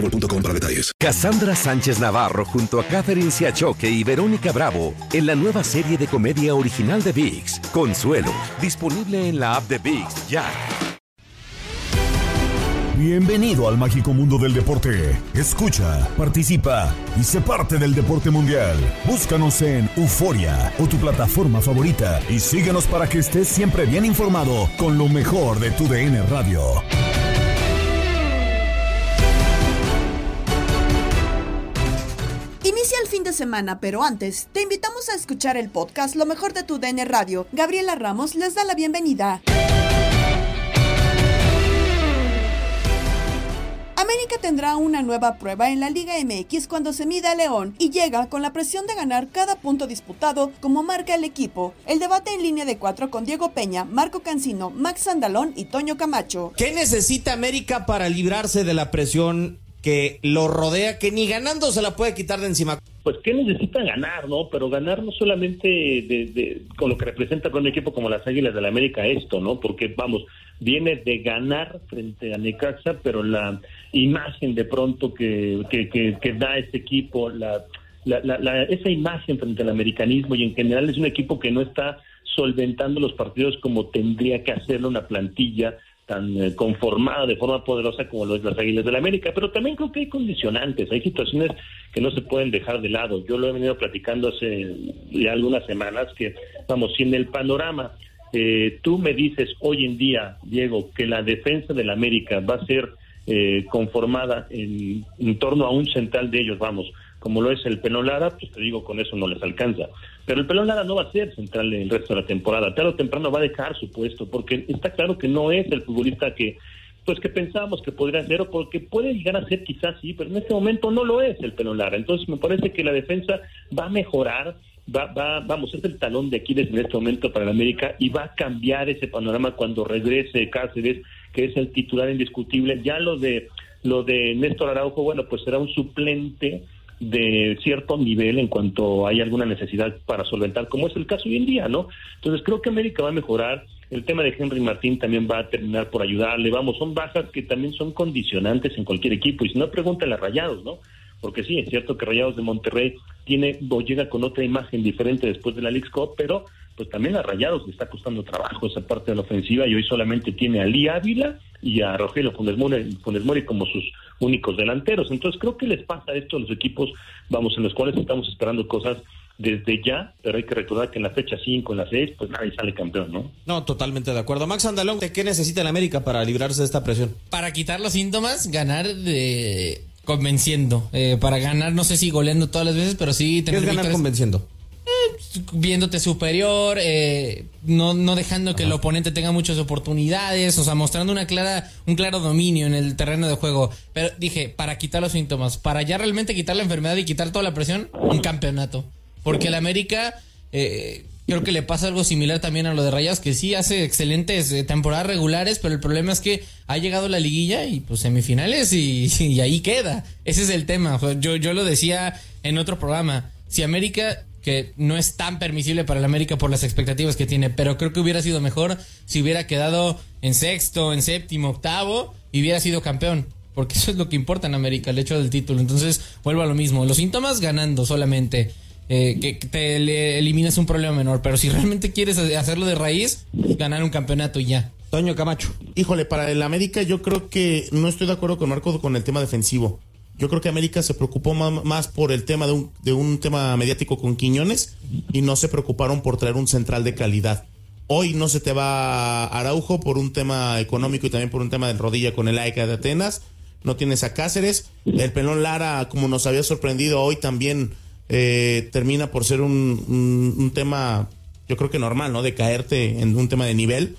boostmobile.com para detalles. Cassandra Sánchez Navarro junto a Catherine Siachoque y Verónica Bravo en la nueva serie de comedia original de VIX, Consuelo, disponible en la app de VIX ya. Bienvenido al mágico mundo del deporte. Escucha, participa y sé parte del deporte mundial. Búscanos en Euforia o tu plataforma favorita y síguenos para que estés siempre bien informado con lo mejor de tu DN Radio. Inicia el fin de semana, pero antes, te invitamos a escuchar el podcast Lo mejor de tu DN Radio. Gabriela Ramos les da la bienvenida. América tendrá una nueva prueba en la Liga MX cuando se mida a León y llega con la presión de ganar cada punto disputado como marca el equipo. El debate en línea de cuatro con Diego Peña, Marco Cancino, Max Sandalón y Toño Camacho. ¿Qué necesita América para librarse de la presión que lo rodea, que ni ganando se la puede quitar de encima? pues qué necesita ganar, ¿no? Pero ganar no solamente de, de, con lo que representa con un equipo como las Águilas del la América esto, ¿no? Porque vamos, viene de ganar frente a Necaxa, pero la imagen de pronto que, que, que, que da este equipo, la, la, la, esa imagen frente al americanismo y en general es un equipo que no está solventando los partidos como tendría que hacerlo una plantilla tan eh, conformada de forma poderosa como lo es las Águilas del la América, pero también creo que hay condicionantes, hay situaciones que no se pueden dejar de lado. Yo lo he venido platicando hace ya algunas semanas que, vamos, si en el panorama eh, tú me dices hoy en día, Diego, que la defensa del América va a ser eh, conformada en, en torno a un central de ellos, vamos, como lo es el Pelón Lara, pues te digo, con eso no les alcanza. Pero el Pelón Lara no va a ser central el resto de la temporada. Tarde o temprano va a dejar su puesto, porque está claro que no es el futbolista que pues que pensábamos que podría ser, o porque puede llegar a ser quizás sí, pero en este momento no lo es el Pelón Lara. Entonces me parece que la defensa va a mejorar, va, va, vamos, es el talón de Aquiles en este momento para el América y va a cambiar ese panorama cuando regrese Cáceres, que es el titular indiscutible. Ya lo de lo de Néstor Araujo, bueno, pues será un suplente de cierto nivel en cuanto hay alguna necesidad para solventar, como es el caso hoy en día, ¿no? Entonces creo que América va a mejorar. El tema de Henry Martín también va a terminar por ayudarle. Vamos, son bajas que también son condicionantes en cualquier equipo. Y si no, pregúntale a Rayados, ¿no? Porque sí, es cierto que Rayados de Monterrey tiene o llega con otra imagen diferente después de la League Cup, pero pues también a Rayados le está costando trabajo esa parte de la ofensiva y hoy solamente tiene a Lee Ávila y a Rogelio Funes Mori, como sus únicos delanteros. Entonces creo que les pasa esto a los equipos, vamos, en los cuales estamos esperando cosas desde ya, pero hay que recordar que en la fecha 5, en la 6, pues nadie sale campeón, ¿no? No, totalmente de acuerdo. Max Andalón, ¿qué necesita el América para librarse de esta presión? Para quitar los síntomas, ganar de convenciendo. Eh, para ganar, no sé si goleando todas las veces, pero sí tener ¿Qué es ganar convenciendo? Eh, viéndote superior, eh, no, no dejando que el oponente tenga muchas oportunidades, o sea, mostrando una clara, un claro dominio en el terreno de juego. Pero dije, para quitar los síntomas, para ya realmente quitar la enfermedad y quitar toda la presión, un campeonato. Porque el América, eh, creo que le pasa algo similar también a lo de Rayas, que sí hace excelentes temporadas regulares, pero el problema es que ha llegado la liguilla y pues semifinales y, y ahí queda. Ese es el tema. Yo, yo lo decía en otro programa. Si América que no es tan permisible para el América por las expectativas que tiene, pero creo que hubiera sido mejor si hubiera quedado en sexto, en séptimo, octavo y hubiera sido campeón. Porque eso es lo que importa en América, el hecho del título. Entonces, vuelvo a lo mismo. Los síntomas ganando solamente. Eh, que te eliminas un problema menor. Pero si realmente quieres hacerlo de raíz, ganar un campeonato y ya. Toño Camacho. Híjole, para el América yo creo que no estoy de acuerdo con Marco con el tema defensivo. Yo creo que América se preocupó más por el tema de un, de un tema mediático con Quiñones y no se preocuparon por traer un central de calidad. Hoy no se te va Araujo por un tema económico y también por un tema de rodilla con el AECA de Atenas. No tienes a Cáceres. El pelón Lara, como nos había sorprendido hoy, también eh, termina por ser un, un, tema, yo creo que normal, ¿no? De caerte en un tema de nivel.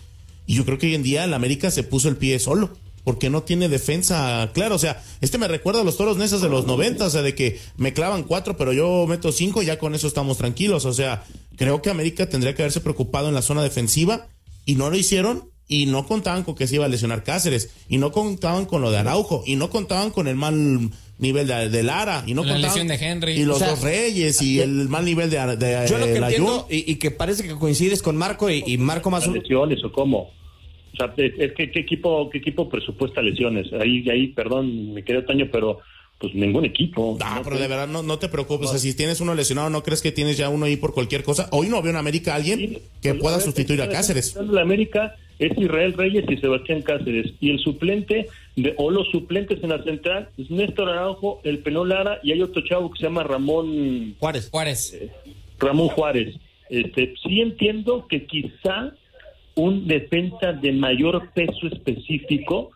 Y yo creo que hoy en día el América se puso el pie solo porque no tiene defensa claro. O sea, este me recuerda a los toros nesas de los 90, o sea, de que me clavan cuatro, pero yo meto cinco y ya con eso estamos tranquilos. O sea, creo que América tendría que haberse preocupado en la zona defensiva y no lo hicieron y no contaban con que se iba a lesionar Cáceres y no contaban con lo de Araujo y no contaban con el mal nivel de, Lara y no la contaban de Henry. y los dos Reyes y el mal nivel de, de yo lo que entiendo y, que parece que coincides con Marco y, Marco más lesiones o cómo o sea, es que qué equipo, qué equipo presupuesta lesiones. Ahí, ahí, perdón, me quedé Taño, pero pues ningún equipo. Ah, pero de verdad no, no te preocupes. O sea, si tienes uno lesionado, ¿no crees que tienes ya uno ahí por cualquier cosa? Hoy no veo en América alguien que pues, pueda sustituir a Cáceres. La América es Israel Reyes y Sebastián Cáceres. Y el suplente, de, o los suplentes en la central, es Néstor Araujo, el Penol Lara y hay otro chavo que se llama Ramón Juárez. Juárez. Eh, Ramón Juárez. Este, sí entiendo que quizá un defensa de mayor peso específico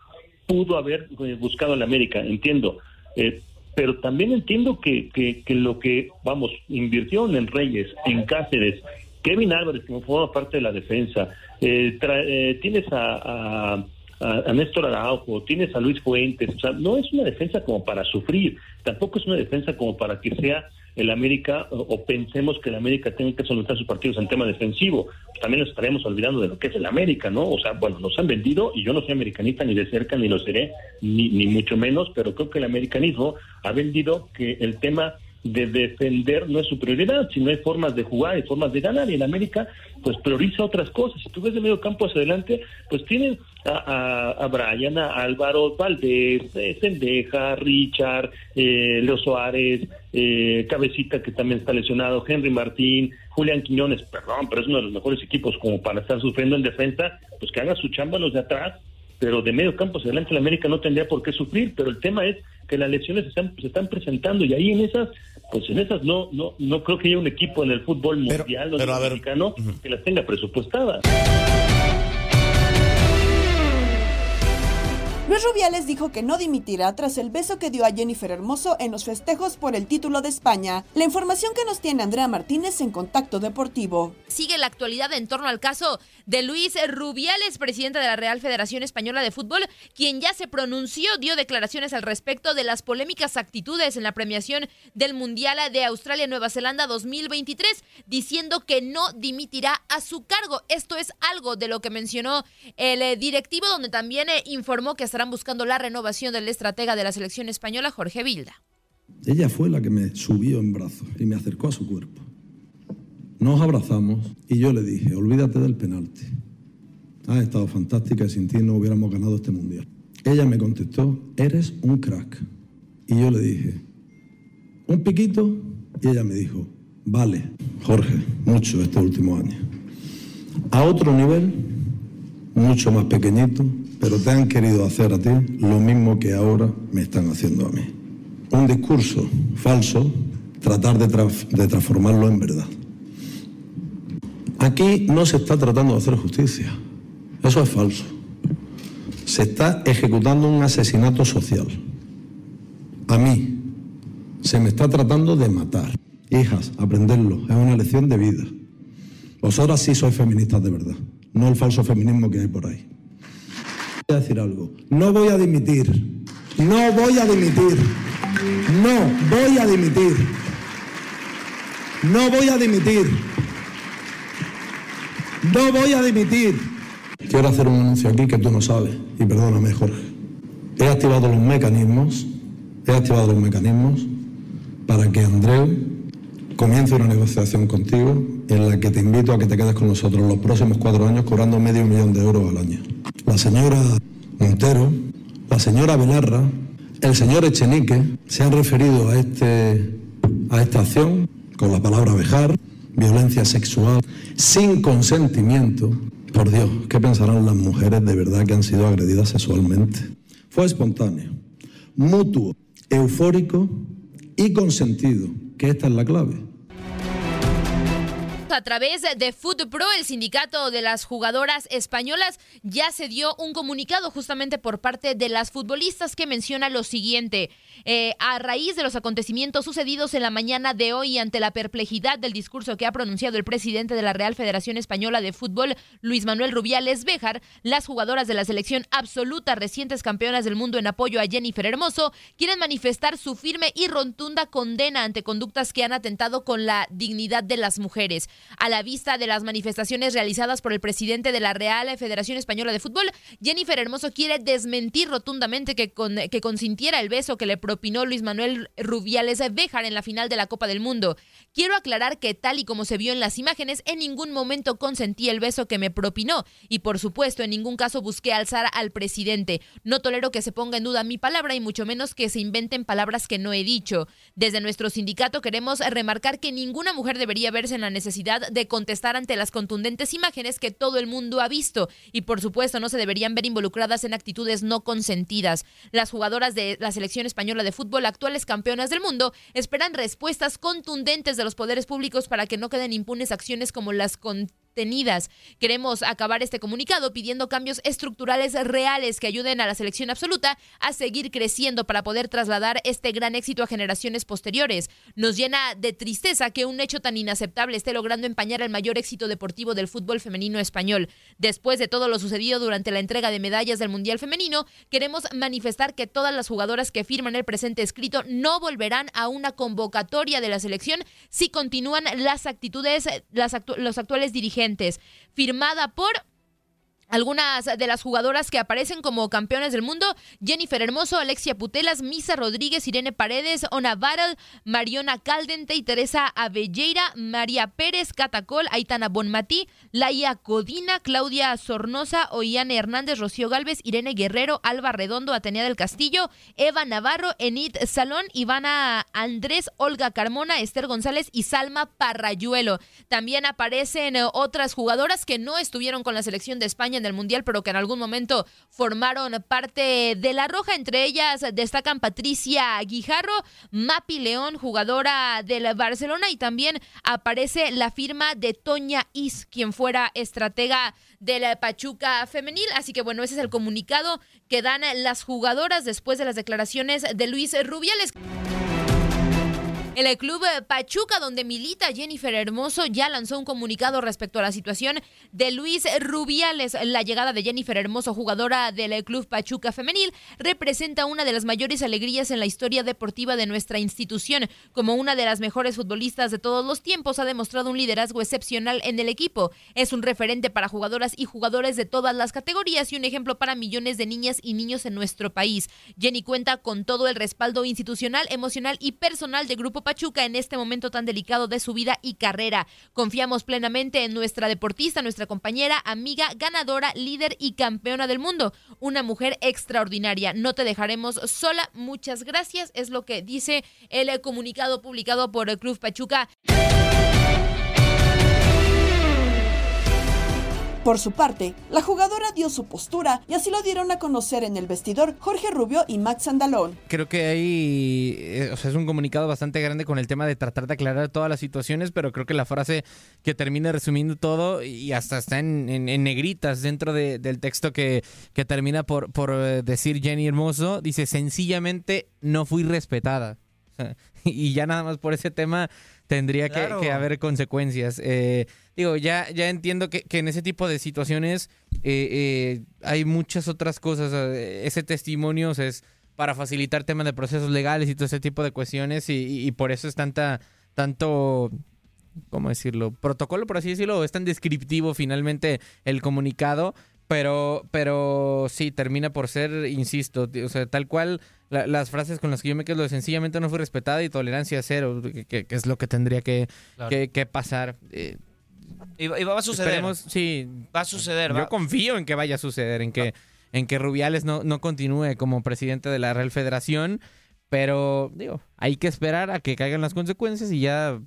pudo haber eh, buscado en América, entiendo. Eh, pero también entiendo que, que, lo que, vamos, invirtieron en Reyes, en Cáceres, Kevin Álvarez, que forma parte de la defensa, eh, tienes a, a, a, Néstor Araujo, tienes a Luis Fuentes, o sea, no es una defensa como para sufrir, tampoco es una defensa como para que sea el América o, pensemos que el América tiene que solventar sus partidos en tema defensivo. también nos estaremos olvidando de lo que es el América, ¿no? O sea, bueno, nos han vendido y yo no soy americanista ni de cerca ni lo seré, ni, ni mucho menos, pero creo que el americanismo ha vendido que el tema de defender no es su prioridad, sino hay formas de jugar y formas de ganar. Y en América, pues prioriza otras cosas. Si tú ves de medio campo hacia adelante, pues tienen a, a, Brian, a Álvaro Valdés, eh, Sendeja, Richard, eh, Leo Suárez, eh, Cabecita, que también está lesionado, Henry Martín, Julián Quiñones, perdón, pero es uno de los mejores equipos como para estar sufriendo en defensa, pues que haga su chamba los de atrás pero de medio campo hacia adelante la América no tendría por qué sufrir, pero el tema es que las lesiones se están, se están presentando y ahí en esas, pues en esas no, no, no creo que haya un equipo en el fútbol mundial o americano que las tenga presupuestadas. Luis Rubiales dijo que no dimitirá tras el beso que dio a Jennifer Hermoso en los festejos por el título de España. La información que nos tiene Andrea Martínez en Contacto Deportivo. Sigue la actualidad en torno al caso de Luis Rubiales, presidente de la Real Federación Española de Fútbol, quien ya se pronunció, dio declaraciones al respecto de las polémicas actitudes en la premiación del Mundial de Australia-Nueva Zelanda 2023, diciendo que no dimitirá a su cargo. Esto es algo de lo que mencionó el eh, directivo, donde también eh, informó que estará buscando la renovación del estratega de la selección española, Jorge Vilda. Ella fue la que me subió en brazos y me acercó a su cuerpo. Nos abrazamos y yo le dije, olvídate del penalti. Has estado fantástica y sin ti no hubiéramos ganado este mundial. Ella me contestó, eres un crack. Y yo le dije, un piquito. Y ella me dijo, vale, Jorge, mucho este último año. A otro nivel, mucho más pequeñito, pero te han querido hacer a ti lo mismo que ahora me están haciendo a mí. Un discurso falso, tratar de, transformarlo en verdad. Aquí no se está tratando de hacer justicia, eso es falso. Se está ejecutando un asesinato social. A mí se me está tratando de matar. Hijas, aprenderlo, es una lección de vida. Vosotras sí sois feministas de verdad, no el falso feminismo que hay por ahí a decir algo. No voy a dimitir. No voy a dimitir. No voy a dimitir. No voy a dimitir. No voy a dimitir. Quiero hacer un anuncio aquí que tú no sabes. Y perdóname, Jorge. He activado los mecanismos. He activado los mecanismos para que Andreu comience una negociación contigo en la que te invito a que te quedes con nosotros los próximos cuatro años cobrando medio millón de euros al año. La señora Montero, la señora Belarra, el señor Echenique se han referido a, este, a esta acción con la palabra vejar, violencia sexual, sin consentimiento. Por Dios, ¿qué pensarán las mujeres de verdad que han sido agredidas sexualmente? Fue espontáneo, mutuo eufórico y consentido, que esta es la clave. A través de Pro, el sindicato de las jugadoras españolas, ya se dio un comunicado justamente por parte de las futbolistas que menciona lo siguiente. Eh, a raíz de los acontecimientos sucedidos en la mañana de hoy ante la perplejidad del discurso que ha pronunciado el presidente de la Real Federación Española de Fútbol, Luis Manuel Rubiales Béjar, las jugadoras de la selección absoluta, recientes campeonas del mundo en apoyo a Jennifer Hermoso, quieren manifestar su firme y rotunda condena ante conductas que han atentado con la dignidad de las mujeres. A la vista de las manifestaciones realizadas por el presidente de la Real Federación Española de Fútbol, Jennifer Hermoso quiere desmentir rotundamente que, que consintiera el beso que le opinó Luis Manuel Rubiales Béjar en la final de la Copa del Mundo. Quiero aclarar que tal y como se vio en las imágenes, en ningún momento consentí el beso que me propinó y por supuesto en ningún caso busqué alzar al presidente. No tolero que se ponga en duda mi palabra y mucho menos que se inventen palabras que no he dicho. Desde nuestro sindicato queremos remarcar que ninguna mujer debería verse en la necesidad de contestar ante las contundentes imágenes que todo el mundo ha visto y por supuesto no se deberían ver involucradas en actitudes no consentidas. Las jugadoras de la selección española de fútbol, actuales campeonas del mundo, esperan respuestas contundentes de los poderes públicos para que no queden impunes acciones como las con Queremos acabar este comunicado pidiendo cambios estructurales reales que ayuden a la selección absoluta a seguir creciendo para poder trasladar este gran éxito a generaciones posteriores. Nos llena de tristeza que un hecho tan inaceptable esté logrando empañar el mayor éxito deportivo del fútbol femenino español. Después de todo lo sucedido durante la entrega de medallas del Mundial Femenino, queremos manifestar que todas las jugadoras que firman el presente escrito no volverán a una convocatoria de la selección si continúan las actitudes, las los actuales dirigentes firmada por algunas de las jugadoras que aparecen como campeones del mundo, Jennifer Hermoso, Alexia Putelas, Misa Rodríguez, Irene Paredes, Ona Battle, Mariona Caldente y Teresa Avelleira, María Pérez, Catacol, Aitana Bonmatí, Laia Codina, Claudia Sornosa, Oiane Hernández, Rocío Galvez, Irene Guerrero, Alba Redondo, Atenea del Castillo, Eva Navarro, Enid Salón, Ivana Andrés, Olga Carmona, Esther González y Salma Parrayuelo. También aparecen eh, otras jugadoras que no estuvieron con la selección de España del Mundial, pero que en algún momento formaron parte de la Roja. Entre ellas destacan Patricia Guijarro, Mapi León, jugadora del Barcelona, y también aparece la firma de Toña Is, quien fuera estratega de la Pachuca femenil. Así que bueno, ese es el comunicado que dan las jugadoras después de las declaraciones de Luis Rubiales. El club Pachuca, donde milita Jennifer Hermoso, ya lanzó un comunicado respecto a la situación de Luis Rubiales. La llegada de Jennifer Hermoso, jugadora del club Pachuca Femenil, representa una de las mayores alegrías en la historia deportiva de nuestra institución. Como una de las mejores futbolistas de todos los tiempos, ha demostrado un liderazgo excepcional en el equipo. Es un referente para jugadoras y jugadores de todas las categorías y un ejemplo para millones de niñas y niños en nuestro país. Jenny cuenta con todo el respaldo institucional, emocional y personal de Grupo Pachuca en este momento tan delicado de su vida y carrera. Confiamos plenamente en nuestra deportista, nuestra compañera, amiga, ganadora, líder y campeona del mundo. Una mujer extraordinaria. No te dejaremos sola. Muchas gracias. Es lo que dice el comunicado publicado por el Club Pachuca. Por su parte, la jugadora dio su postura y así lo dieron a conocer en el vestidor Jorge Rubio y Max Andalón. Creo que ahí eh, o sea, es un comunicado bastante grande con el tema de tratar de aclarar todas las situaciones, pero creo que la frase que termina resumiendo todo y hasta está en, negritas dentro del texto que, que termina por, por eh, decir Jenny Hermoso, dice sencillamente no fui respetada. y ya nada más por ese tema tendría que, haber consecuencias. Eh, digo, ya, ya entiendo que, en ese tipo de situaciones eh, eh, hay muchas otras cosas. Ese testimonio es para facilitar temas de procesos legales y todo ese tipo de cuestiones y, por eso es tanta, tanto... ¿Cómo decirlo? Protocolo, por así decirlo, es tan descriptivo finalmente el comunicado, pero, pero sí, termina por ser, insisto, o sea, tal cual las frases con las que yo me quedo, sencillamente no fui respetada y tolerancia cero, que, es lo que tendría que, que, pasar. Eh, y, va a suceder. sí. Va a suceder. Yo confío en que vaya a suceder, en que, en que Rubiales no, no continúe como presidente de la Real Federación. Pero, digo, hay que esperar a que caigan las consecuencias y ya,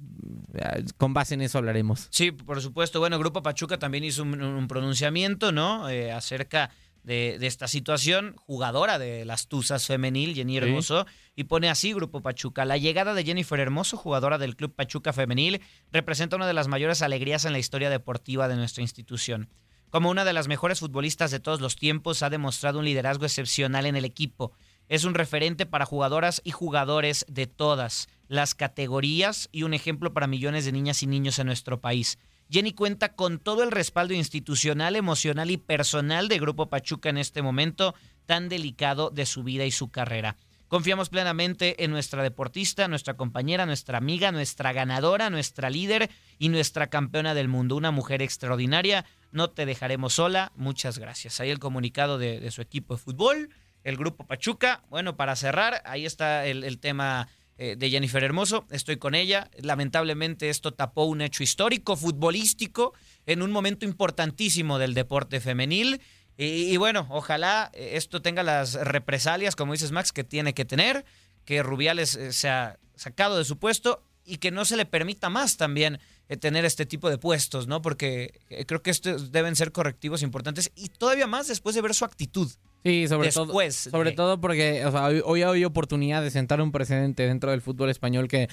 con base en eso hablaremos. Sí, por supuesto. Bueno, Grupo Pachuca también hizo un, pronunciamiento, ¿no? Eh, acerca de, de esta situación, jugadora de las Tuzas femenil, Jenny Sí. Hermoso, y pone así Grupo Pachuca. La llegada de Jennifer Hermoso, jugadora del Club Pachuca Femenil, representa una de las mayores alegrías en la historia deportiva de nuestra institución. Como una de las mejores futbolistas de todos los tiempos, ha demostrado un liderazgo excepcional en el equipo. Es un referente para jugadoras y jugadores de todas las categorías y un ejemplo para millones de niñas y niños en nuestro país. Jenny cuenta con todo el respaldo institucional, emocional y personal de Grupo Pachuca en este momento tan delicado de su vida y su carrera. Confiamos plenamente en nuestra deportista, nuestra compañera, nuestra amiga, nuestra ganadora, nuestra líder y nuestra campeona del mundo. Una mujer extraordinaria. No te dejaremos sola. Muchas gracias. Ahí el comunicado de, su equipo de fútbol, el grupo Pachuca. Bueno, para cerrar, ahí está el tema eh, de Jennifer Hermoso. Estoy con ella. Lamentablemente esto tapó un hecho histórico, futbolístico, en un momento importantísimo del deporte femenil. Y, bueno, ojalá eh, esto tenga las represalias, como dices Max, que tiene que tener, que Rubiales eh, sea sacado de su puesto y que no se le permita más también tener este tipo de puestos, ¿no? Porque creo que estos deben ser correctivos importantes y todavía más después de ver su actitud. Sí, sobre Después todo. Sobre de- todo porque o sea, hoy, hay oportunidad de sentar un precedente dentro del fútbol español que,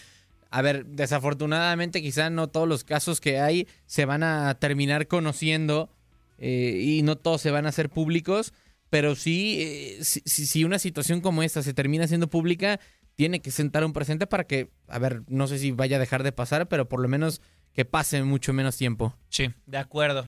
a ver, desafortunadamente quizá no todos los casos que hay se van a terminar conociendo eh, y no todos se van a hacer públicos, pero sí, eh, si, si- si una situación como esta se termina siendo pública, tiene que sentar un presente para que, a ver, no sé si vaya a dejar de pasar, pero por lo menos que pase mucho menos tiempo. Sí, de acuerdo.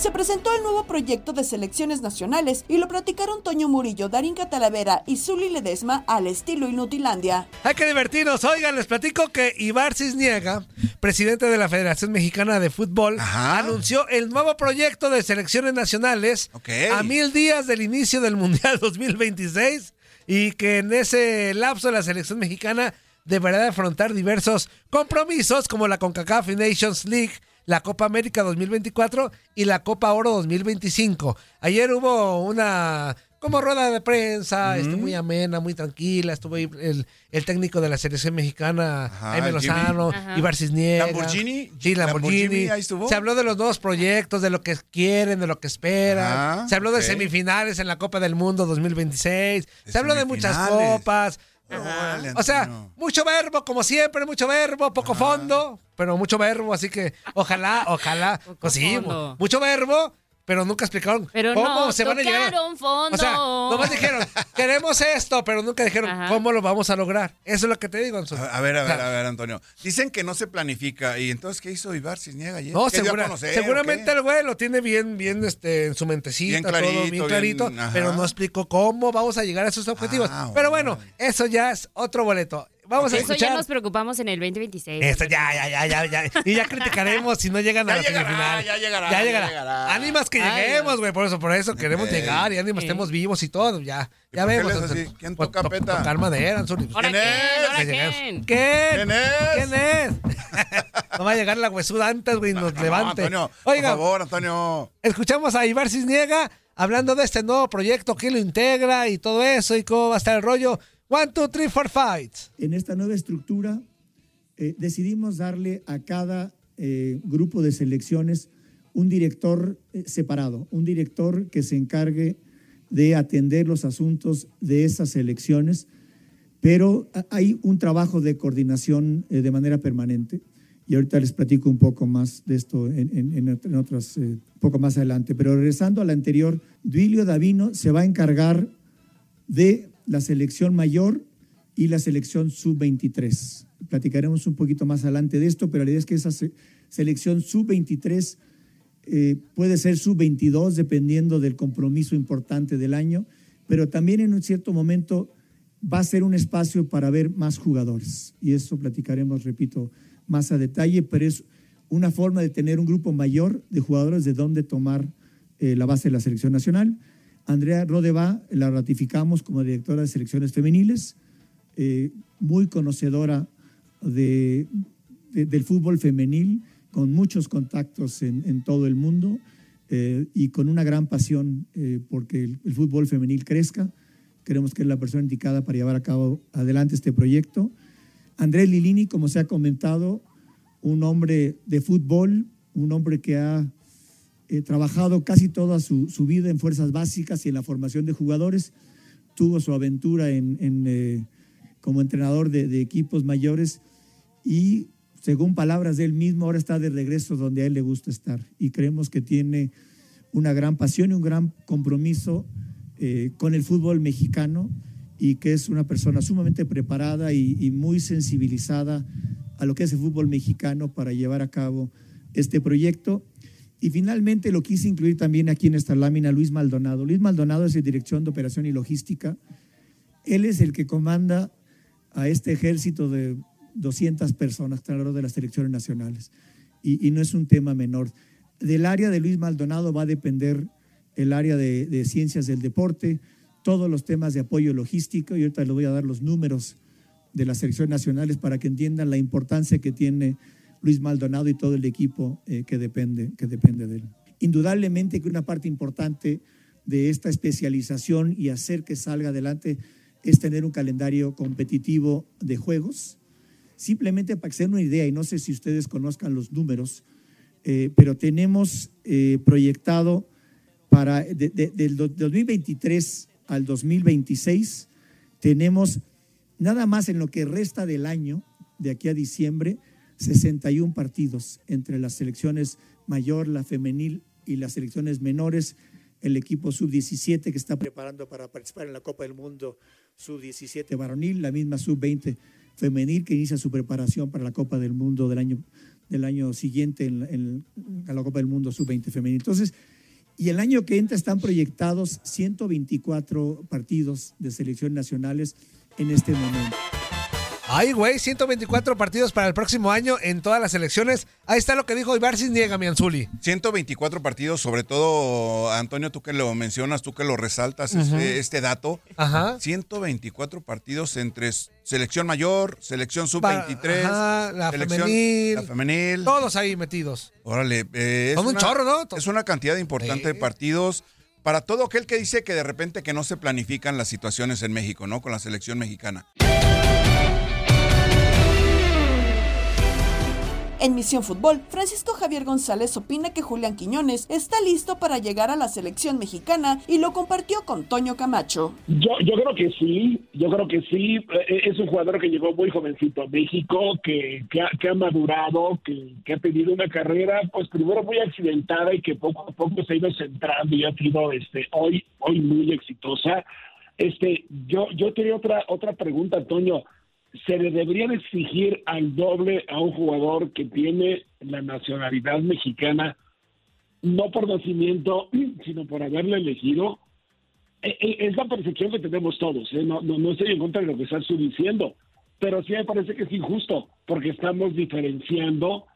Se presentó el nuevo proyecto de selecciones nacionales y lo platicaron Toño Murillo, Darín Catalavera y Zuli Ledesma al estilo Inutilandia. Hay que divertirnos. Oigan, les platico que Ibar Cisniega, presidente de la Federación Mexicana de Fútbol, anunció el nuevo proyecto de selecciones nacionales a mil días del inicio del Mundial 2026 y que en ese lapso la selección mexicana deberá de afrontar diversos compromisos como la CONCACAF Nations League, la Copa América 2024 y la Copa Oro 2025. Ayer hubo una como rueda de prensa, este, muy amena, muy tranquila. Estuvo ahí el, el técnico de la selección mexicana, Jaime el Jimmy. Lozano, Ajá. Ibar Cisniega. Lamborghini. Sí, Lamborghini. Lamborghini, ahí estuvo. Se habló de los nuevos proyectos, de lo que quieren, de lo que esperan. Se habló de semifinales en la Copa del Mundo 2026. Se habló de muchas copas. Órale, O sea, mucho verbo, como siempre, mucho verbo, poco fondo, pero mucho verbo, así que ojalá, ojalá, pues sí, mucho verbo, pero nunca explicaron Pero cómo no se van a llegar. fondo. O sea, nomás dijeron, queremos esto, pero nunca dijeron Ajá. cómo lo vamos a lograr. Eso es lo que te digo, Anzul. A ver, a O ver, sea, a ver, Antonio. Dicen que no se planifica. ¿Y entonces qué hizo Ibar Cisniega ayer? No, ¿Qué dio a segura- conocer, seguramente el güey lo tiene bien, bien este, en su mentecita, Bien todo clarito, bien clarito, bien, ajá. pero no explicó cómo vamos a llegar a esos objetivos. Ah, pero bueno, eso ya es otro boleto. Vamos a Eso ya escuchar. nos preocupamos en el 2026. Esto ya, ya, ya, ya, ya. Y ya criticaremos si no llegan a la llegará, semifinal. ya llegará, Ya ya llegará. Ánimas que Ay, lleguemos, güey. Por eso, por eso queremos Eh. llegar y ánimas Eh. estemos vivos y todo. Ya, ya vemos. ¿Quién toca peta? Tocar madera, Anzul. ¿Ahora ¿Quién quién? es? ¿Ahora Que llegamos. quién? ¿Quién? ¿Quién es? ¿Quién es? no va a llegar la huesuda antes, güey, nos No, levante. Antonio, Oiga, por favor, Antonio. escuchamos a Ibar Cisniega hablando de este nuevo proyecto, quién lo integra y todo eso y cómo va a estar el rollo. One, two, three, four, fight. En esta nueva estructura eh, decidimos darle a cada eh, grupo de selecciones un director eh, separado, un director que se encargue de atender los asuntos de esas selecciones, pero hay un trabajo de coordinación eh, de manera permanente. Y ahorita les platico un poco más de esto en, en- en ot- en otras, eh, poco más adelante. Pero regresando al anterior, Duilio Davino se va a encargar de la selección mayor y la selección sub-23. Platicaremos un poquito más adelante de esto, pero la idea es que esa se- selección sub-23 eh, puede ser sub-22 dependiendo del compromiso importante del año, pero también en un cierto momento va a ser un espacio para ver más jugadores. Y eso platicaremos, repito, más a detalle, pero es una forma de tener un grupo mayor de jugadores de dónde tomar eh, la base de la selección nacional. Andrea Rodeva la ratificamos como directora de selecciones femeniles, eh, muy conocedora de, de- del fútbol femenil, con muchos contactos en, todo el mundo eh, y con una gran pasión eh, porque el, el fútbol femenil crezca. Creemos que es la persona indicada para llevar a cabo adelante este proyecto. Andrés Lilini, como se ha comentado, un hombre de fútbol, un hombre que ha eh, trabajado casi toda su, vida en fuerzas básicas y en la formación de jugadores. Tuvo su aventura en, eh, como entrenador de, equipos mayores y, según palabras de él mismo, ahora está de regreso donde a él le gusta estar. Y creemos que tiene una gran pasión y un gran compromiso eh, con el fútbol mexicano y que es una persona sumamente preparada y muy sensibilizada a lo que es el fútbol mexicano para llevar a cabo este proyecto. Y finalmente lo quise incluir también aquí en esta lámina Luis Maldonado. Luis Maldonado es el dirección de operación y logística. Él es el que comanda a este ejército de 200 personas alrededor de las selecciones nacionales. Y, no es un tema menor. Del área de Luis Maldonado va a depender el área de, de ciencias del deporte, todos los temas de apoyo logístico, y ahorita les voy a dar los números de las selecciones nacionales para que entiendan la importancia que tiene Luis Maldonado y todo el equipo eh, que, depende, que depende de él. Indudablemente que una parte importante de esta especialización y hacer que salga adelante es tener un calendario competitivo de juegos. Simplemente para que se den una idea, y no sé si ustedes conozcan los números, eh, pero tenemos eh, proyectado para del 2023 al 2026, tenemos nada más en lo que resta del año, de aquí a diciembre, 61 partidos entre las selecciones mayor, la femenil y las selecciones menores, el equipo sub-17 que está preparando para participar en la Copa del Mundo sub-17 varonil, la misma sub-20 femenil que inicia su preparación para la Copa del Mundo del año, del año siguiente en, la Copa del Mundo sub-20 femenil. Entonces, y el año que entra están proyectados 124 partidos de selecciones nacionales en este momento. Ay, güey, 124 partidos para el próximo año en todas las elecciones. Ahí está lo que dijo Ibar Niega, Mianzuli. 124 partidos, sobre todo, Antonio, tú que lo mencionas, tú que lo resaltas, este, este, dato. Ajá. 124 partidos entre selección mayor, selección sub-23, la femenil, la femenil. Todos ahí metidos. Órale. Eh, es un chorro, ¿no? Es una cantidad importante de partidos para todo aquel que dice que de repente que no se planifican las situaciones en México, ¿no? Con la selección mexicana. En Misión Fútbol, Francisco Javier González opina que Julián Quiñones está listo para llegar a la selección mexicana y lo compartió con Toño Camacho. Yo, yo creo que sí, yo creo que sí. Eh, es un jugador que llegó muy jovencito a México, que, que, ha, madurado, que, que, ha tenido una carrera, pues primero muy accidentada y que poco a poco se ha ido centrando y ha sido este, hoy, hoy muy exitosa. Este, yo, yo tenía otra, otra pregunta, Toño se le deberían exigir al doble a un jugador que tiene la nacionalidad mexicana, no por nacimiento, sino por haberle elegido. E, e, es la percepción que tenemos todos, ¿eh? no, no, estoy en contra de lo que estás diciendo, pero sí me parece que es injusto, porque estamos diferenciando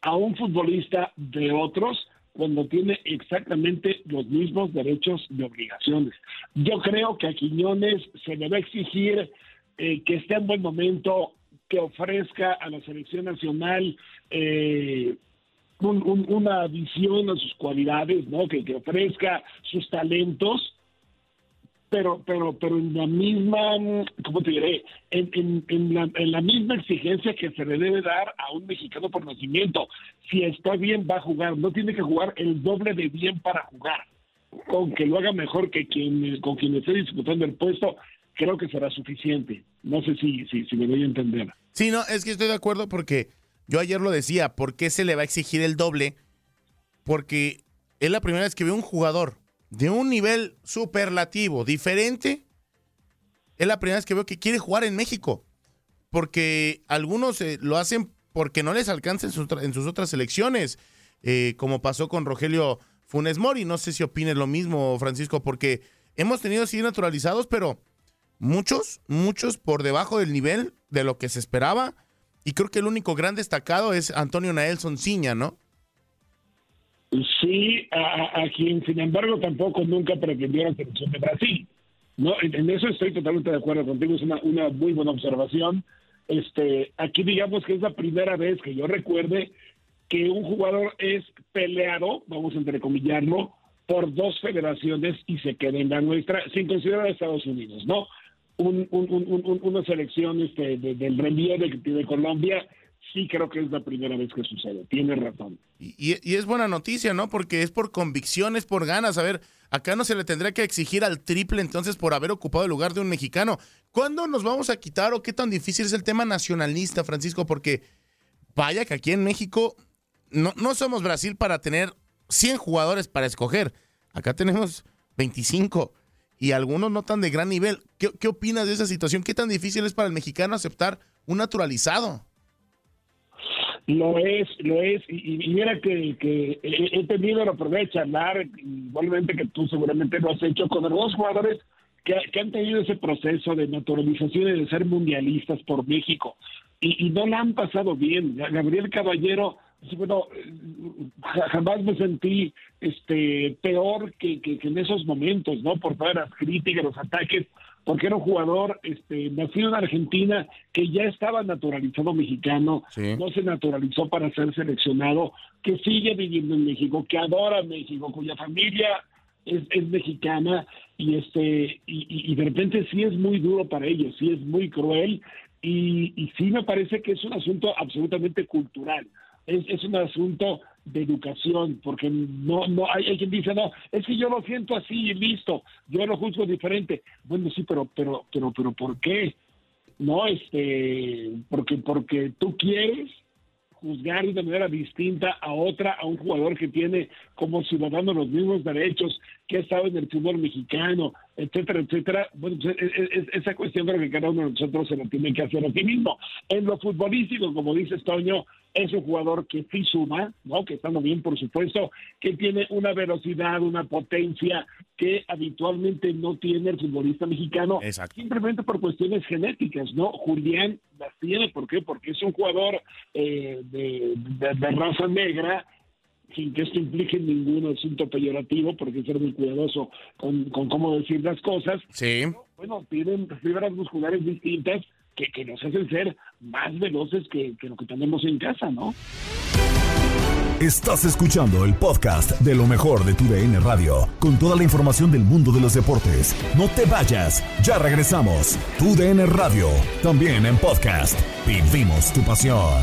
a un futbolista de otros cuando tiene exactamente los mismos derechos y obligaciones. Yo creo que a Quiñones se le va a exigir eh, que esté en buen momento, que ofrezca a la selección nacional eh, una visión a sus cualidades, ¿no? Que, ofrezca sus talentos, pero, pero, pero en la misma, ¿cómo te diré? En, en, la, en la misma exigencia que se le debe dar a un mexicano por nacimiento. Si está bien, va a jugar. No tiene que jugar el doble de bien para jugar. Con que lo haga mejor que quien, con quien esté disputando el puesto, creo que será suficiente. No sé si, si, me voy a entender. Sí, no, es que estoy de acuerdo porque yo ayer lo decía, ¿por qué se le va a exigir el doble? Porque es la primera vez que veo un jugador de un nivel superlativo, diferente. Es la primera vez que veo que quiere jugar en México. Porque algunos eh, lo hacen porque no les alcanza en, sus, otras selecciones. Eh, como pasó con Rogelio Funes Mori. No sé si opines lo mismo, Francisco, porque hemos tenido así naturalizados, pero muchos, muchos por debajo del nivel de lo que se esperaba. Y creo que el único gran destacado es Antonio Naelson Ciña, ¿no? Sí, a, quien sin embargo tampoco nunca pretendió la selección de Brasil. No, en, eso estoy totalmente de acuerdo contigo, es una, una muy buena observación. Este, aquí digamos que es la primera vez que yo recuerde que un jugador es peleado, vamos a entrecomillarlo, por dos federaciones y se queda en la nuestra, sin considerar a Estados Unidos, ¿no? Un, una selección este, del relieve de, Colombia sí creo que es la primera vez que sucede. Tiene razón. Y, y, es buena noticia, ¿no? Porque es por convicciones, por ganas. A ver, acá no se le tendría que exigir al triple entonces por haber ocupado el lugar de un mexicano. ¿Cuándo nos vamos a quitar o qué tan difícil es el tema nacionalista, Francisco? Porque vaya que aquí en México no, no somos Brasil para tener 100 jugadores para escoger. Acá tenemos 25 y algunos no tan de gran nivel. ¿Qué, ¿Qué, opinas de esa situación? ¿Qué tan difícil es para el mexicano aceptar un naturalizado? Lo es, lo es. Y, mira que, he tenido la oportunidad de charlar, igualmente que tú seguramente lo has hecho, con algunos jugadores que, que han tenido ese proceso de naturalización y de ser mundialistas por México. Y, y no la han pasado bien. Gabriel Caballero bueno, jamás me sentí este peor que, que, en esos momentos, ¿no? Por todas las críticas, los ataques, porque era un jugador este, nacido en Argentina que ya estaba naturalizado mexicano, no se naturalizó para ser seleccionado, que sigue viviendo en México, que adora México, cuya familia es, es mexicana y este y, y, de repente sí es muy duro para ellos, sí es muy cruel y, y sí me parece que es un asunto absolutamente cultural es, es un asunto de educación, porque no, no hay, quien dice, no, es que yo lo siento así y listo, yo lo juzgo diferente. Bueno, sí, pero, pero, pero, pero, ¿por qué? No, este, porque, porque tú quieres juzgar de manera distinta a otra, a un jugador que tiene como ciudadano los mismos derechos, que ha estado en el fútbol mexicano, etcétera, etcétera. Bueno, pues, esa cuestión creo que cada uno de nosotros se lo tiene que hacer a sí mismo. En lo futbolístico, como dice Toño, es un jugador que sí suma, ¿no? Que estando bien, por supuesto, que tiene una velocidad, una potencia que habitualmente no tiene el futbolista mexicano, simplemente por cuestiones genéticas, ¿no? Julián las tiene, ¿por qué? Porque es un jugador eh, de, raza negra, sin que esto implique ningún asunto peyorativo, porque ser muy cuidadoso con, con cómo decir las cosas. Sí. Bueno, tienen fibras musculares distintas que, nos hacen ser más veloces que, lo que tenemos en casa, ¿no? Estás escuchando el podcast de lo mejor de tu DN Radio, con toda la información del mundo de los deportes. No te vayas, ya regresamos. Tu DN Radio, también en podcast. Vivimos tu pasión.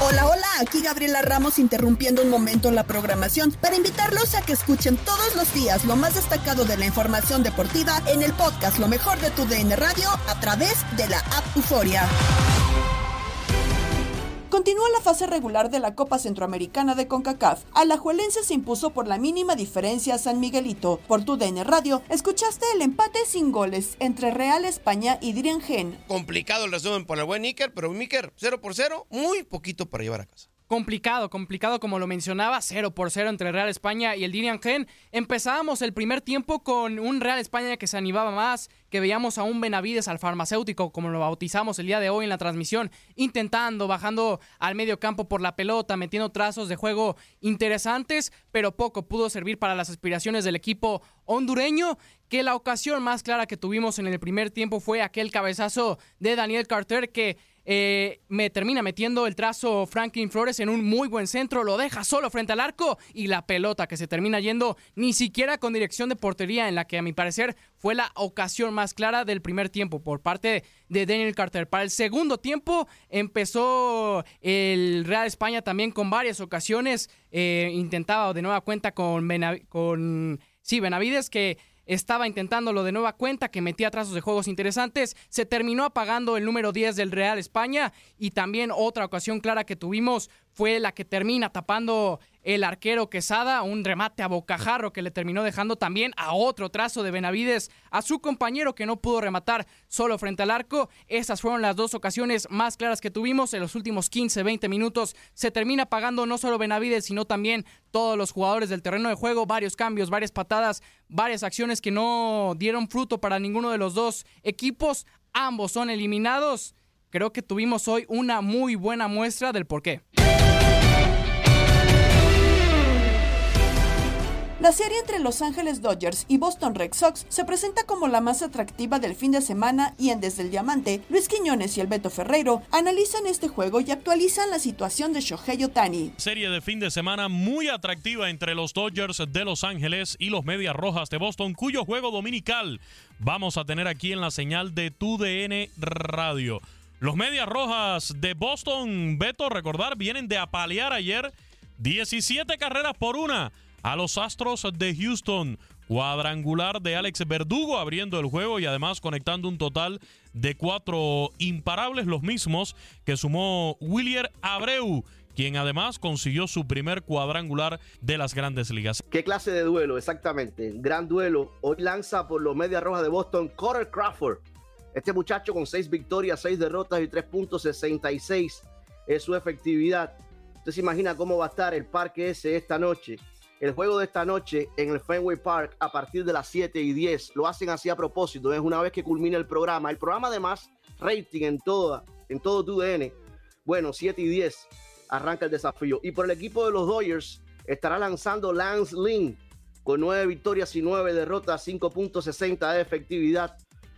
Hola, hola, aquí Gabriela Ramos interrumpiendo un momento la programación para invitarlos a que escuchen todos los días lo más destacado de la información deportiva en el podcast Lo mejor de tu DN Radio a través de la app Euforia. Continúa la fase regular de la Copa Centroamericana de CONCACAF. Alajuelense se impuso por la mínima diferencia a San Miguelito. Por tu DN Radio, escuchaste el empate sin goles entre Real España y Dirian Gen. Complicado el resumen por el buen Iker, pero Iker, 0 por 0, muy poquito para llevar a casa. Complicado, complicado como lo mencionaba, 0 por 0 entre Real España y el Dirian Gen. Empezábamos el primer tiempo con un Real España que se animaba más, que veíamos a un Benavides al farmacéutico, como lo bautizamos el día de hoy en la transmisión, intentando, bajando al medio campo por la pelota, metiendo trazos de juego interesantes, pero poco pudo servir para las aspiraciones del equipo hondureño, que la ocasión más clara que tuvimos en el primer tiempo fue aquel cabezazo de Daniel Carter que eh, me termina metiendo el trazo Franklin Flores en un muy buen centro, lo deja solo frente al arco y la pelota que se termina yendo ni siquiera con dirección de portería en la que a mi parecer fue la ocasión más clara del primer tiempo por parte de Daniel Carter. Para el segundo tiempo empezó el Real España también con varias ocasiones, eh, intentaba de nueva cuenta con, con sí, Benavides que estaba intentándolo de nueva cuenta, que metía trazos de juegos interesantes, se terminó apagando el número 10 del Real España y también otra ocasión clara que tuvimos fue la que termina tapando el arquero Quesada, un remate a bocajarro que le terminó dejando también a otro trazo de Benavides a su compañero que no pudo rematar solo frente al arco. Esas fueron las dos ocasiones más claras que tuvimos en los últimos 15, 20 minutos. Se termina pagando no solo Benavides, sino también todos los jugadores del terreno de juego, varios cambios, varias patadas, varias acciones que no dieron fruto para ninguno de los dos equipos. Ambos son eliminados. Creo que tuvimos hoy una muy buena muestra del por La serie entre Los Ángeles Dodgers y Boston Red Sox se presenta como la más atractiva del fin de semana y en Desde el Diamante, Luis Quiñones y el Beto Ferreiro analizan este juego y actualizan la situación de Shohei Otani. Serie de fin de semana muy atractiva entre los Dodgers de Los Ángeles y los Medias Rojas de Boston, cuyo juego dominical vamos a tener aquí en la señal de TUDN Radio. Los Medias Rojas de Boston, Beto, recordar, vienen de apalear ayer 17 carreras por una a los Astros de Houston. Cuadrangular de Alex Verdugo abriendo el juego y además conectando un total de cuatro imparables, los mismos que sumó William Abreu quien además consiguió su primer cuadrangular de las grandes ligas. ¿Qué clase de duelo? Exactamente, gran duelo. Hoy lanza por los Medias Rojas de Boston Corey Crawford. Este muchacho con seis victorias, seis derrotas y 3.66 es su efectividad. Usted se imagina cómo va a estar el parque ese esta noche el juego de esta noche en el Fenway Park a partir de las 7 y 10. Lo hacen así a propósito, es una vez que culmina el programa. El programa además, rating en, toda, en todo tu DN. Bueno, 7 y 10 arranca el desafío. Y por el equipo de los Dodgers estará lanzando Lance Lynn con 9 victorias y 9 derrotas, 5.60 de efectividad.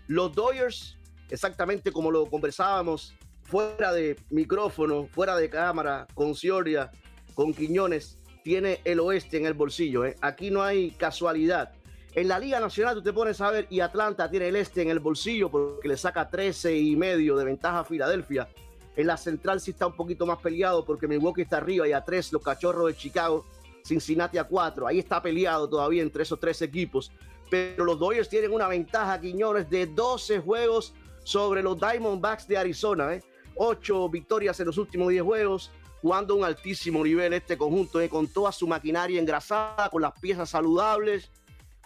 Los Dodgers, exactamente como lo conversábamos, fuera de micrófono, fuera de cámara, con Cioria, con Quiñones, tiene el oeste en el bolsillo. ¿eh? Aquí no hay casualidad. En la Liga Nacional tú te pones a ver y Atlanta tiene el este en el bolsillo porque le saca 13 y medio de ventaja a Filadelfia. En la central sí está un poquito más peleado porque Milwaukee está arriba y a 3 los cachorros de Chicago, Cincinnati a 4. Ahí está peleado todavía entre esos tres equipos. Pero los Dodgers tienen una ventaja, Quiñones, de 12 juegos sobre los Diamondbacks de Arizona. ¿eh? 8 victorias en los últimos 10 juegos, jugando a un altísimo nivel este conjunto, eh, con toda su maquinaria engrasada, con las piezas saludables,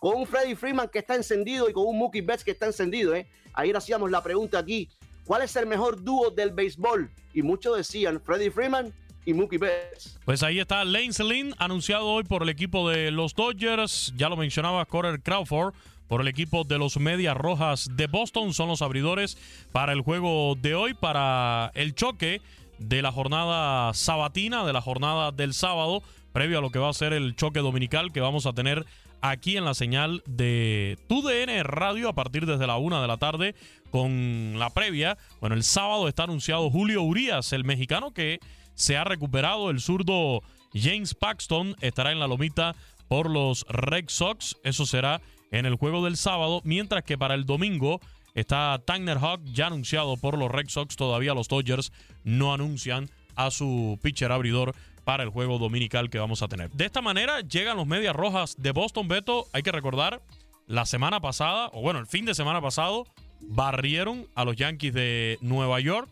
con un Freddy Freeman que está encendido y con un Mookie Betts que está encendido. Eh. Ayer hacíamos la pregunta aquí, ¿cuál es el mejor dúo del béisbol? Y muchos decían Freddy Freeman y Mookie Betts. Pues ahí está Lane Lynn, anunciado hoy por el equipo de los Dodgers, ya lo mencionaba Corey Crawford, por el equipo de los Medias Rojas de Boston. Son los abridores para el juego de hoy, para el choque de la jornada sabatina, de la jornada del sábado, previo a lo que va a ser el choque dominical que vamos a tener aquí en la señal de TUDN Radio a partir desde la una de la tarde con la previa. Bueno, el sábado está anunciado Julio Urias, el mexicano que se ha recuperado. El zurdo James Paxton estará en la lomita por los Red Sox. Eso será en el juego del sábado, mientras que para el domingo Está Tanner Hawk ya anunciado por los Red Sox. Todavía los Dodgers no anuncian a su pitcher abridor para el juego dominical que vamos a tener. De esta manera llegan los Medias Rojas de Boston Beto. Hay que recordar, la semana pasada, o bueno, el fin de semana pasado, barrieron a los Yankees de Nueva York.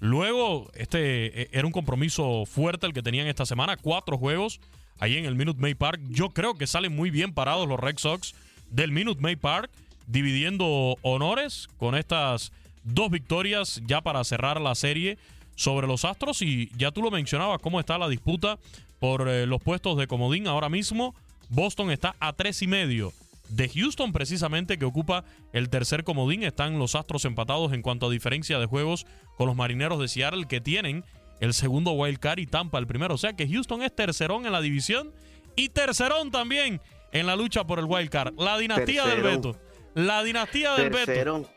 Luego, este e, era un compromiso fuerte el que tenían esta semana, cuatro juegos ahí en el Minute Maid Park. Yo creo que salen muy bien parados los Red Sox del Minute Maid Park dividiendo honores con estas dos victorias ya para cerrar la serie sobre los Astros y ya tú lo mencionabas cómo está la disputa por eh, los puestos de comodín ahora mismo. Boston está a tres y medio de Houston precisamente que ocupa el tercer comodín. Están los Astros empatados en cuanto a diferencia de juegos con los Marineros de Seattle que tienen el segundo wild card y Tampa el primero. O sea que Houston es tercerón en la división y tercerón también en la lucha por el wild card. La dinastía del Beto. La dinastía del tercerón. Beto.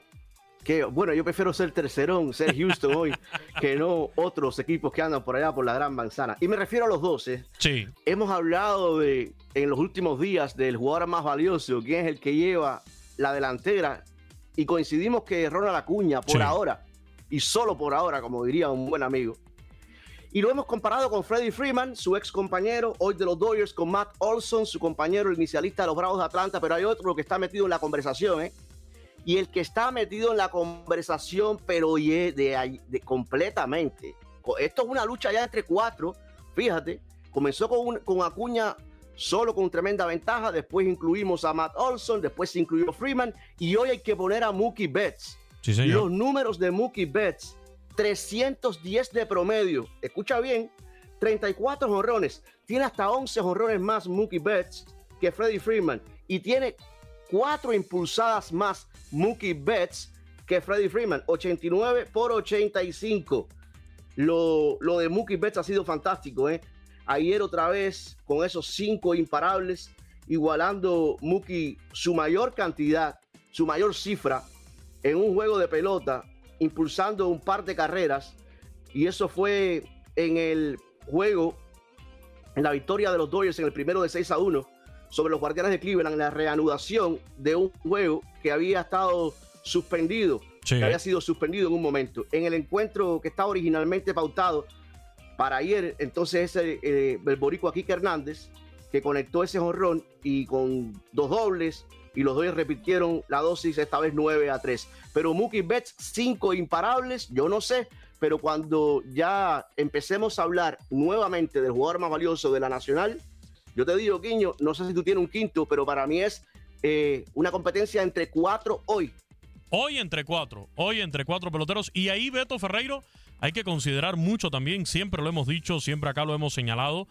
Que, bueno, yo prefiero ser tercerón, ser Houston hoy, que no otros equipos que andan por allá por la Gran Manzana. Y me refiero a los 12. Sí. Hemos hablado de, en los últimos días del jugador más valioso, quién es el que lleva la delantera. Y coincidimos que Ronald Acuña, por ahora, y solo por ahora, como diría un buen amigo. Y lo hemos comparado con Freddie Freeman, su ex compañero, hoy de los Dodgers, con Matt Olson, su compañero, el inicialista de los Bravos de Atlanta, pero hay otro que está metido en la conversación, ¿eh? Y el que está metido en la conversación, pero de, de completamente. Esto es una lucha ya entre cuatro, Fíjate, comenzó con, un- con Acuña solo con tremenda ventaja, después incluimos a Matt Olson, después se incluyó Freeman y hoy hay que poner a Mookie Betts. Sí, señor. Los números de Mookie Betts, 310 de promedio. Escucha bien, 34 jonrones. Tiene hasta 11 jonrones más Mookie Betts que Freddie Freeman. Y tiene cuatro impulsadas más Mookie Betts que Freddie Freeman. 89 por 85. Lo, lo de Mookie Betts ha sido fantástico. ¿eh? Ayer otra vez con esos cinco imparables, igualando Mookie su mayor cantidad, su mayor cifra en un juego de pelota, impulsando un par de carreras. Y eso fue en el juego, en la victoria de los Dodgers en el primero de 6 a 1 sobre los Guardianes de Cleveland, en la reanudación de un juego que había estado suspendido, Sí. que había sido suspendido en un momento. En el encuentro que estaba originalmente pautado para ayer, entonces ese, eh, el boricua Kike Hernández, que conectó ese jonrón y con dos dobles, y los dos repitieron la dosis, esta vez 9 a 3. Pero Mookie Betts, cinco imparables, yo no sé, pero cuando ya empecemos a hablar nuevamente del jugador más valioso de la Nacional, yo te digo, Quiño, no sé si tú tienes un quinto, pero para mí es eh, una competencia entre cuatro hoy. Hoy entre cuatro, hoy entre cuatro peloteros. Y ahí, Beto Ferreiro, hay que considerar mucho también, siempre lo hemos dicho, siempre acá lo hemos señalado.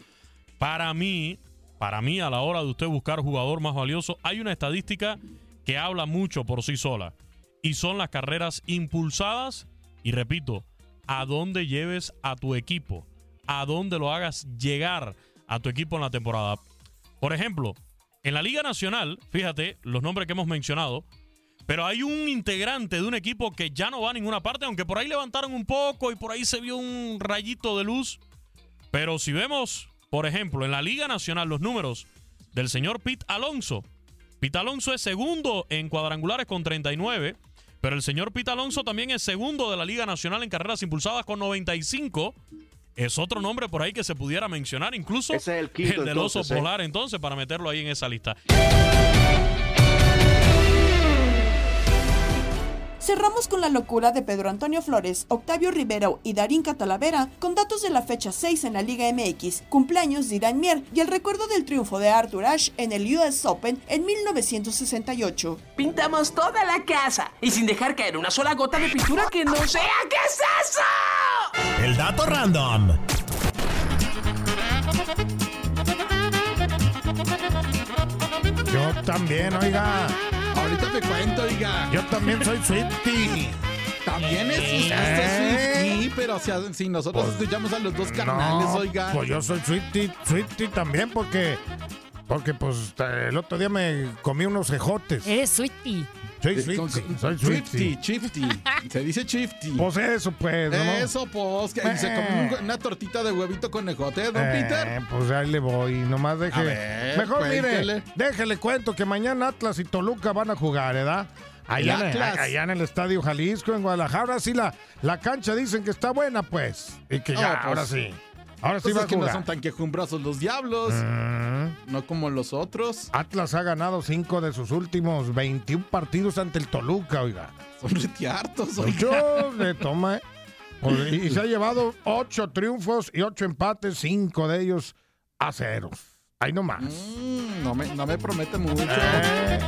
Para mí, para mí, a la hora de usted buscar jugador más valioso, hay una estadística que habla mucho por sí sola. Y son las carreras impulsadas. Y repito, a dónde lleves a tu equipo, a dónde lo hagas llegar a tu equipo en la temporada. Por ejemplo, en la Liga Nacional, fíjate los nombres que hemos mencionado, pero hay un integrante de un equipo que ya no va a ninguna parte, aunque por ahí levantaron un poco y por ahí se vio un rayito de luz. Pero si vemos, por ejemplo, en la Liga Nacional los números del señor Pete Alonso. Pete Alonso es segundo en cuadrangulares con 39, pero el señor Pete Alonso también es segundo de la Liga Nacional en carreras impulsadas con 95. Es otro nombre por ahí que se pudiera mencionar, incluso Ese es el quinto, del oso ¿eh? polar, entonces, para meterlo ahí en esa lista. Cerramos con la locura de Pedro Antonio Flores, Octavio Rivero y Darín Catalavera con datos de la fecha 6 en la Liga MX, cumpleaños de Irán Mier y el recuerdo del triunfo de Arthur Ashe en el US Open en 1968. Pintamos toda la casa y sin dejar caer una sola gota de pintura que no sea. ¿Qué es eso? El dato random. Yo también, oiga. Ahorita me cuento, oiga. Yo también soy Swifty. También es ¿Eh? usted Swifty, pero si, si nosotros escuchamos a los dos carnales, No, oiga. Pues yo soy Swifty, Swifty también porque, porque pues el otro día me comí unos ejotes. Eres Sweetie. Soy Eh, Swifty, con- soy Swifty, Swifty. Chifty. Se dice Chifty. Pues eso, pues, ¿no? Eso, pues. que- se un- una tortita de huevito con ejote, don Eh, Peter. Pues ahí le voy, nomás deje. Ver, Mejor cuéntele. mire, déjele cuento que mañana Atlas y Toluca van a jugar, ¿verdad? Allá, El en el, Atlas. allá en el Estadio Jalisco, en Guadalajara, sí la, la cancha dicen que está buena, pues. Y que ya, pues, ahora sí. Ahora sí va es a que no son tan quejumbrosos los diablos. Mm. No como los otros. Atlas ha ganado cinco de sus últimos 21 partidos ante el Toluca, oiga. Son retiartos, yo le toma, ¿eh? Pues, y, y se ha llevado ocho triunfos y ocho empates, cinco de ellos a ceros. Ahí nomás. Mm, no, me, no me promete mucho. Eh.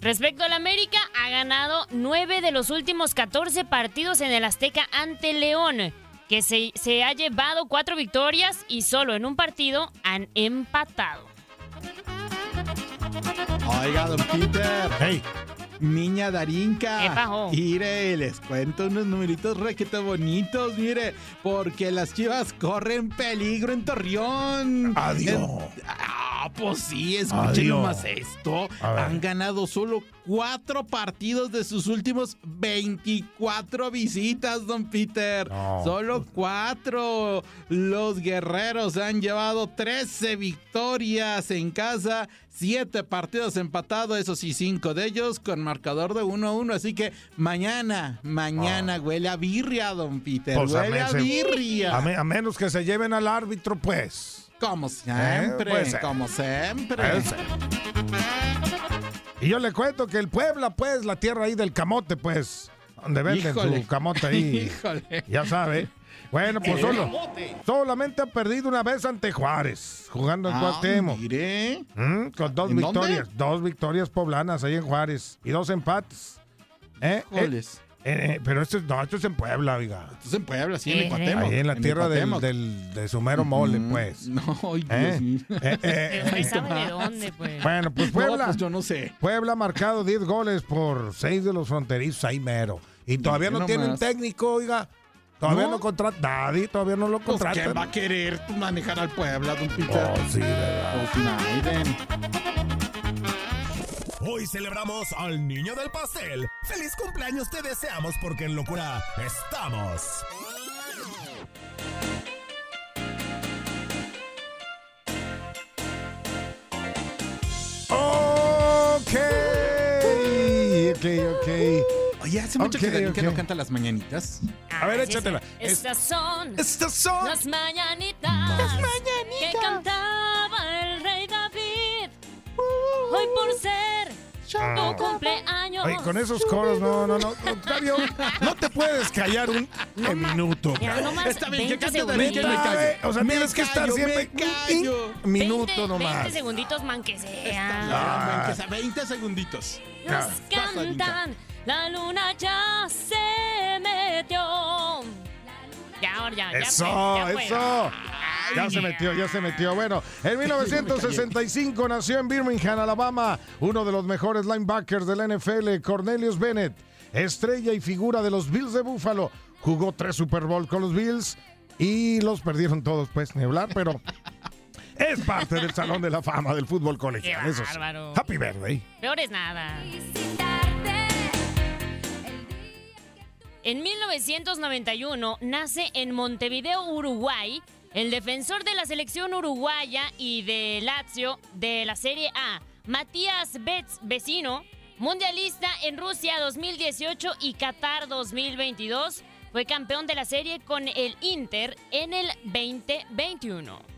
Respecto al América, ha ganado 9 de los últimos 14 partidos en el Azteca ante León, que se, se ha llevado cuatro victorias y solo en un partido han empatado. Oiga, don Peter. Hey. Niña Darinka. Mire, les cuento unos numeritos requete bonitos, mire, porque las chivas corren peligro en Torreón. Adiós. En- Ah, pues sí, escuchen nomás esto. Han ganado solo cuatro partidos de sus últimos 24 visitas, don Peter. No. Solo cuatro. Los guerreros han llevado 13 victorias en casa. Siete partidos empatados, eso sí, cinco de ellos con marcador de 1-1. Así que mañana, mañana huele a birria, don Peter. Ah. Pues huele a, birria. A, me- a menos que se lleven al árbitro, pues. Como siempre, como siempre. Y yo le cuento que el Puebla, pues, la tierra ahí del camote, pues, donde venden Híjole. su camote ahí. Híjole. Ya sabe. Bueno, pues ¡Qué solo, solamente ha perdido una vez ante Juárez, jugando en Ah, Cuauhtémoc. mire. Mm, con dos victorias, dos victorias poblanas ahí en Juárez y dos empates. ¿Eh? Joles. Eh, eh, pero esto es, no, esto es en Puebla, oiga. Esto es en Puebla, sí, en Icotemo. Ahí en la tierra del, del- de su mero mole, pues. No, ay, Dios ¿Eh? mío. Eh, eh, sabe de dónde, pues. Bueno, pues No, Puebla. pues yo no sé. Puebla ha marcado 10 goles por 6 de los fronterizos ahí mero. Y todavía no Mira tienen nomás. técnico, oiga. Todavía no, ¿No? contrata nadie, todavía no lo Pues, contratan. ¿Quién va a querer manejar al Puebla, don Peter? Oh, sí, verdad. Pues. Hoy celebramos al niño del pastel. ¡Feliz cumpleaños te deseamos porque en locura estamos! Ok. Ok, ok. Oye, hace mucho que ok. no canta las mañanitas. A ver, es. échatela. Estas son, Estas son las mañanitas, que cantaba el rey David. Hoy por ser tu cumpleaños. Oye, con esos coros, no, no, no. Octavio, no te puedes callar un un minuto. Ya nomás Está bien, que 20 cante que me callo. O sea, Me tienes que estar callo, siempre callo. un minuto 20, nomás. 20 segunditos, man, que sea. Ah, que sea 20 segunditos. Nos Ya. cantan, la luna ya se metió. Ya, ahora ya, ya Eso, fue, ya fue. eso. Ya se metió, ya se metió. Bueno, en 1965 nació en Birmingham, Alabama, uno de los mejores linebackers del NFL, Cornelius Bennett, estrella y figura de los Bills de Buffalo. Jugó tres Super Bowl con los Bills y los perdieron todos, pues, ni hablar, pero es parte del Salón de la Fama del fútbol colegial. Eso sí. Happy birthday. Peor es nada. En 1991 nace en Montevideo, Uruguay, el defensor de la selección uruguaya y de Lazio de la Serie A, Matías Betz Vecino, mundialista en Rusia 2018 y Qatar 2022, fue campeón de la serie con el Inter en el 2021.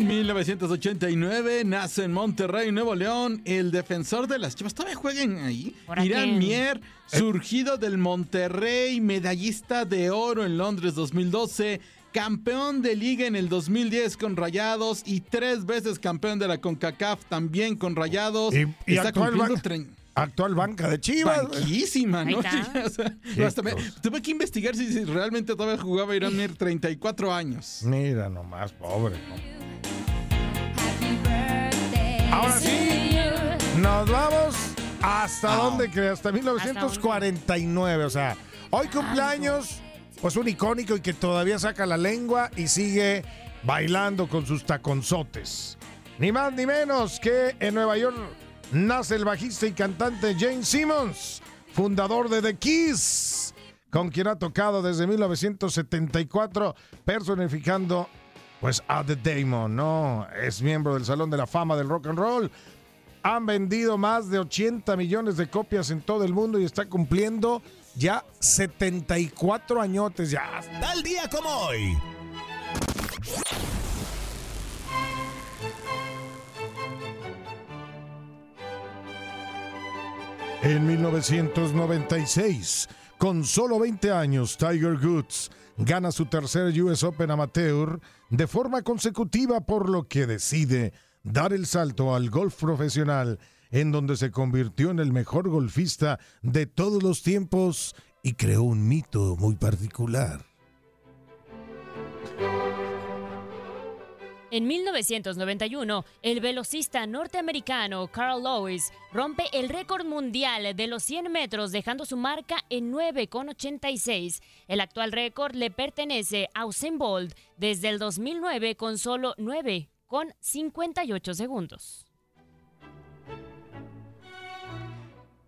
En 1989 nace en Monterrey, Nuevo León, el defensor de las Chivas. ¿Todavía juegan ahí? ¿Por Irán? Mier, surgido del Monterrey, medallista de oro en Londres 2012, campeón de liga en el 2010 con Rayados y tres veces campeón de la CONCACAF también con Rayados. Y, y Está actual, cumpliendo actual banca de Chivas. Banquísima, ¿no? O sea, hasta me- tuve que investigar si, si realmente todavía jugaba Irán Mier 34 años. Mira nomás, pobre. Ahora sí, nos vamos hasta dónde crees, hasta 1949, o sea, hoy cumpleaños, pues un icónico y que todavía saca la lengua y sigue bailando con sus taconzotes. Ni más ni menos que en Nueva York nace el bajista y cantante James Simmons, fundador de The Kiss, con quien ha tocado desde 1974, personificando pues a The Damon, ¿no? Es miembro del Salón de la Fama del Rock and Roll. Han vendido más de 80 millones de copias en todo el mundo y está cumpliendo ya 74 añotes ya. Tal día como hoy. En 1996, con solo 20 años, Tiger Woods gana su tercer US Open Amateur de forma consecutiva, por lo que decide dar el salto al golf profesional, en donde se convirtió en el mejor golfista de todos los tiempos y creó un mito muy particular. En 1991, el velocista norteamericano Carl Lewis rompe el récord mundial de los 100 metros dejando su marca en 9,86. El actual récord le pertenece a Usain Bolt desde el 2009 con solo 9,58 segundos.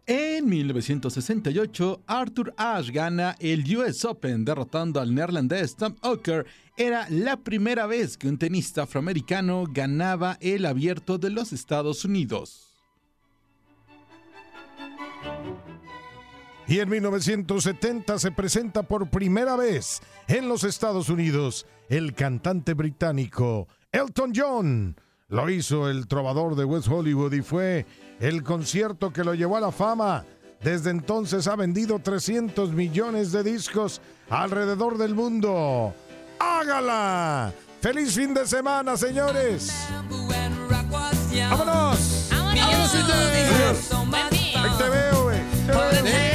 En 1968, Arthur Ashe gana el US Open derrotando al neerlandés Tom Ocker. Era la primera vez que un tenista afroamericano ganaba el abierto de los Estados Unidos. Y en 1970 se presenta por primera vez en los Estados Unidos el cantante británico Elton John. lo hizo el trovador de West Hollywood y fue el concierto que lo llevó a la fama. Desde entonces ha vendido 300 millones de discos alrededor del mundo. ¡Hágala! ¡Feliz fin de semana, señores! ¡Vámonos! ¡Vámonos! Ahí te veo, güey. Te veo.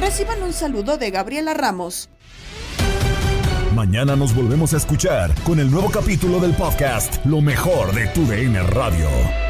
Reciban un saludo de Gabriela Ramos. Mañana nos volvemos a escuchar con el nuevo capítulo del podcast Lo mejor de tu DN Radio.